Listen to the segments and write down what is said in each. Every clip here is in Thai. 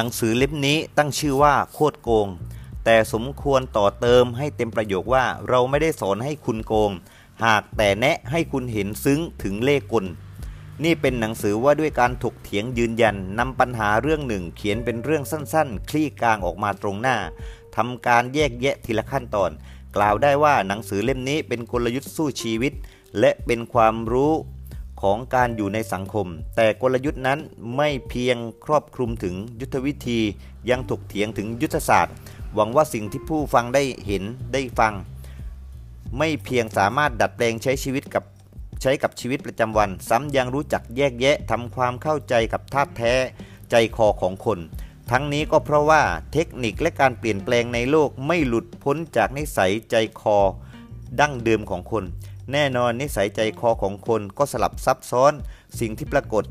หนังสือเล่มนี้ตั้งชื่อว่าโคตรโกง แต่สมควรต่อเติมให้เต็มประโยคว่าเราไม่ได้สอนให้คุณโกง หากแต่แนะให้คุณเห็นซึ้งถึงเล่กล นี่เป็นหนังสือว่าด้วยการถกเถียงยืนยันนำปัญหาเรื่องหนึ่ง เขียนเป็นเรื่องสั้นๆ คลี่กลางออกมาตรงหน้าทำการแยกแยะทีละขั้นตอน กล่าวได้ว่าหนังสือเล่มนี้เป็นกลยุทธ์สู้ชีวิต และเป็นความรู้ ของการอยู่ในสังคม แต่กลยุทธ์นั้นไม่เพียงครอบคลุมถึงยุทธวิธี ยังถกเถียงถึงยุทธศาสตร์ หวังว่าสิ่งที่ผู้ฟังได้เห็นได้ฟัง ไม่เพียงสามารถดัดแปลงใช้ชีวิตกับใช้กับชีวิตประจำวัน ซ้ำยังรู้จักแยกแยะทำความเข้าใจกับธาตุแท้ใจคอของคน ทั้งนี้ก็เพราะว่าเทคนิคและการเปลี่ยนแปลงในโลกไม่หลุดพ้นจากนิสัยใจคอ ดั้งเดิมของคน แน่นอนนิสัยใจคอของคนก็สลับซับซ้อน สิ่งที่ปรากฏ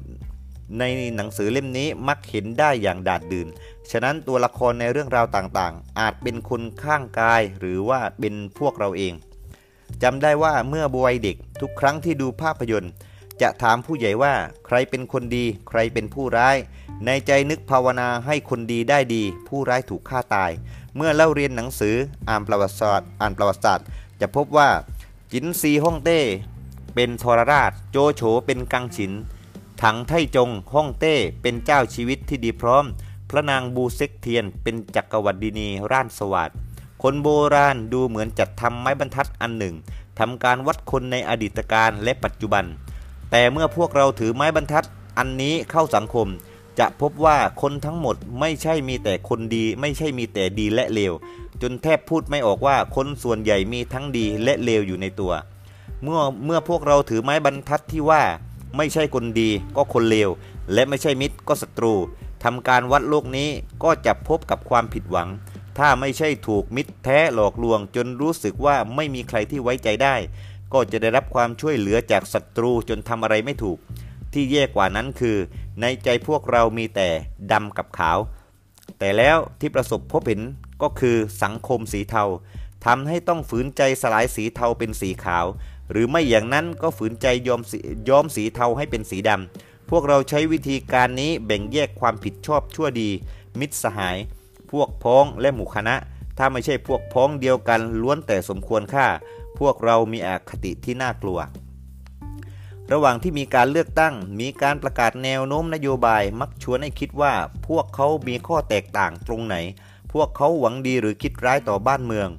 ในหนังสือเล่มนี้มักเห็นได้อย่างดาดดื่น ฉะนั้นตัวละครในเรื่องราวต่างๆ อาจเป็นคนข้างกายหรือว่าเป็นพวกเราเองจำได้ว่าเมื่อบวัยเด็กทุกครั้งที่ดูภาพยนตร์ จะถามผู้ใหญ่ว่าใครเป็นคนดี ใครเป็นผู้ร้าย ในใจนึกภาวนาให้คนดีได้ดี ผู้ร้ายถูกฆ่าตาย เมื่อเล่าเรียนหนังสืออ่านประวัติศาสตร์ อ่านประวัติศาสตร์ จะพบว่าจินซีฮ่องเต้เป็นทรราช โจโฉเป็นกังฉิน ถังไทจงฮ่องเต้เป็นเจ้าชีวิตที่ดีพร้อม พระนางบูเซ็กเทียน เป็นจักรวรรดินีร่านสวัสดคนโบราณดูเหมือนจัดทำไม้บรรทัดอันหนึ่งทำการวัดคนในอดีตการและปัจจุบัน แต่เมื่อพวกเราถือไม้บรรทัดอันนี้เข้าสังคม จะพบว่าคนทั้งหมดไม่ใช่มีแต่คนดี ไม่ใช่มีแต่ดีและเลว จนแทบพูดไม่ออกว่าคนส่วนใหญ่มีทั้งดีและเลวอยู่ในตัว เมื่อเมื่อพวกเราถือไม้บรรทัดที่ว่า ไม่ใช่คนดีก็คนเลว และไม่ใช่มิตรก็ศัตรูทำการวัดโลกนี้ก็จะพบกับความผิดหวัง ถ้าไม่ใช่ถูกมิตรแท้หลอกลวง จนรู้สึกว่าไม่มีใครที่ไว้ใจได้ ก็จะได้รับความช่วยเหลือจากศัตรูจนทำอะไรไม่ถูก ที่แย่กว่านั้นคือ ในใจพวกเรามีแต่ดำกับขาว แต่แล้วที่ประสบพบเห็นก็คือสังคมสีเทาทำให้ต้องฝืนใจสลายสีเทาเป็นสีขาว หรือไม่อย่างนั้นก็ฝืนใจยอมยอมสีเทาให้เป็นสีดำพวกเราใช้วิธีการนี้แบ่งแยกความผิดชอบชั่วดี มิตรสหาย พวกพ้องและหมู่คณะ ถ้าไม่ใช่พวกพ้องเดียวกันล้วนแต่สมควรค่า พวกเรามีอคติที่น่ากลัว ระหว่างที่มีการเลือกตั้ง มีการประกาศแนวโน้มนโยบายมักชวนให้คิดว่า พวกเขามีข้อแตกต่างตรงไหน พวกเขาหวังดีหรือคิดร้ายต่อบ้านเมือง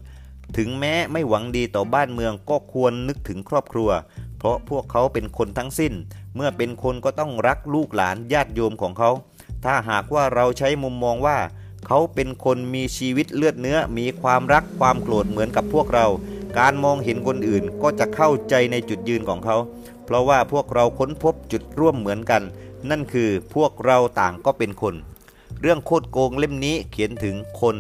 ถึงแม้ไม่หวังดีต่อบ้านเมืองก็ควรนึกถึงครอบครัว เพราะพวกเขาเป็นคนทั้งสิ้น เมื่อเป็นคนก็ต้องรักลูกหลานญาติโยมของเขา ถ้าหากว่าเราใช้มุมมองว่า เขาเป็นคนมีชีวิตเลือดเนื้อ มีความรักความโกรธเหมือนกับพวกเรา การมองเห็นคนอื่นก็จะเข้าใจในจุดยืนของเขา เพราะว่าพวกเราค้นพบจุดร่วมเหมือนกัน นั่นคือพวกเราต่างก็เป็นคน เรื่องโคตรโกงเล่มนี้เขียนถึงคน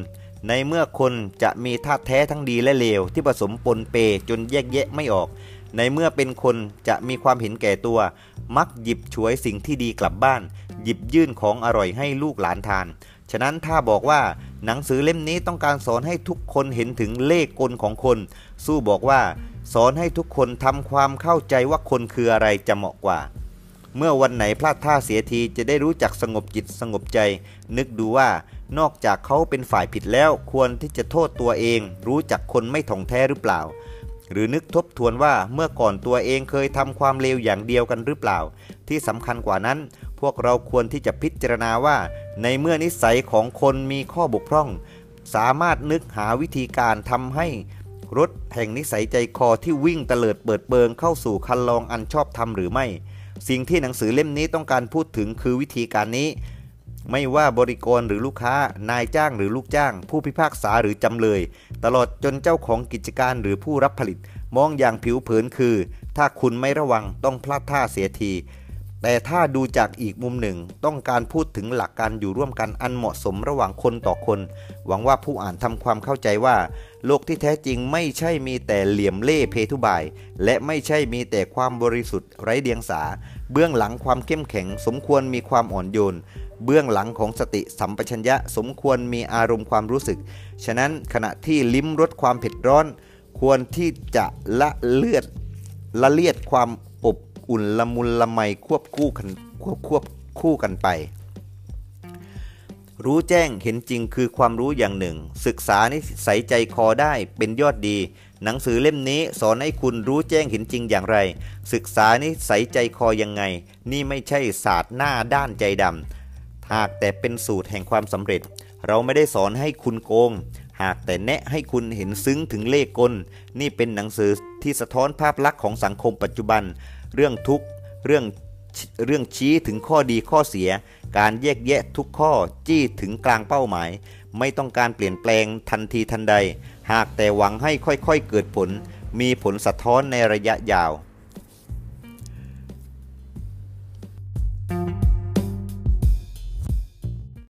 ในเมื่อคนจะมีธาตุแท้ทั้งดีและเลว ที่ผสมปนเปจนแยกแยะไม่ออก ในเมื่อเป็นคนจะมีความเห็นแก่ตัว มักหยิบฉวยสิ่งที่ดีกลับบ้าน หยิบยื่นของอร่อยให้ลูกหลานทานฉะนั้นถ้าบอกว่าหนังสือเล่มนี้ต้องการสอนให้ทุกคนเห็นถึงเลขกลของคน สู้บอกว่า สอนให้ทุกคนทำความเข้าใจว่าคนคืออะไรจะเหมาะกว่า เมื่อวันไหนพลาดท่าเสียทีจะได้รู้จักสงบจิตสงบใจ นึกดูว่านอกจากเขาเป็นฝ่ายผิดแล้วควรที่จะโทษตัวเอง รู้จักคนไม่ถ่องแท้หรือเปล่า หรือนึกทบทวนว่าเมื่อก่อนตัวเองเคยทำความเลวอย่างเดียวกันหรือเปล่า ที่สำคัญกว่านั้น พวกเราควรที่จะพิจารณาว่า ในเมื่อนิสัยของคนมีข้อบกพร่อง สามารถนึกหาวิธีการทำให้ รถแห่งนิสัยใจคอที่วิ่งเตลิดเปิดเปิงเข้าสู่คันลองอันชอบทำหรือไม่ สิ่งที่หนังสือเล่มนี้ต้องการพูดถึงคือวิธีการนี้ ไม่ว่าบริกรหรือลูกค้านายจ้างหรือลูกจ้าง ผู้พิพากษาหรือจำเลย ตลอดจนเจ้าของกิจการหรือผู้รับผลิต มองอย่างผิวเผินคือ ถ้าคุณไม่ระวังต้องพลาดท่าเสียทีแต่ถ้าดูจากอีกมุมหนึ่ง ต้องการพูดถึงหลักการอยู่ร่วมกันอันเหมาะสมระหว่างคนต่อคน หวังว่าผู้อ่านทำความเข้าใจว่า โลกที่แท้จริงไม่ใช่มีแต่เหลี่ยมเล่เพทุบาย และไม่ใช่มีแต่ความบริสุทธิ์ไร้เดียงสา เบื้องหลังความเข้มแข็ง สมควรมีความอ่อนโยน เบื้องหลังของสติสัมปชัญญะสมควรมีอารมณ์ความรู้สึก ฉะนั้นขณะที่ลิ้มรสความเผ็ดร้อน ควรที่จะละเลือดละเลียดความอุ่นละมุนละไมควบคู่กันควบควบคู่กันไป รู้แจ้งเห็นจริงคือความรู้อย่างหนึ่ง ศึกษานิสัยใจคอได้เป็นยอดดี หนังสือเล่มนี้สอนให้คุณรู้แจ้งเห็นจริงอย่างไร ศึกษานิสัยใจคอยังไง นี่ไม่ใช่ศาสตร์หน้าด้านใจดำหากแต่เป็นสูตรแห่งความสำเร็จ เราไม่ได้สอนให้คุณโกง หากแต่แนะให้คุณเห็นซึ้งถึงเลขกล นี่เป็นหนังสือที่สะท้อนภาพลักษณ์ของสังคมปัจจุบัน เรื่องทุกข์เรื่องเรื่องชี้ถึงข้อดีข้อเสีย การแยกแยะทุกข้อจี้ถึงกลางเป้าหมาย ไม่ต้องการเปลี่ยนแปลงทันทีทันใด หากแต่หวังให้ค่อยๆเกิดผล มีผลสะท้อนในระยะยาว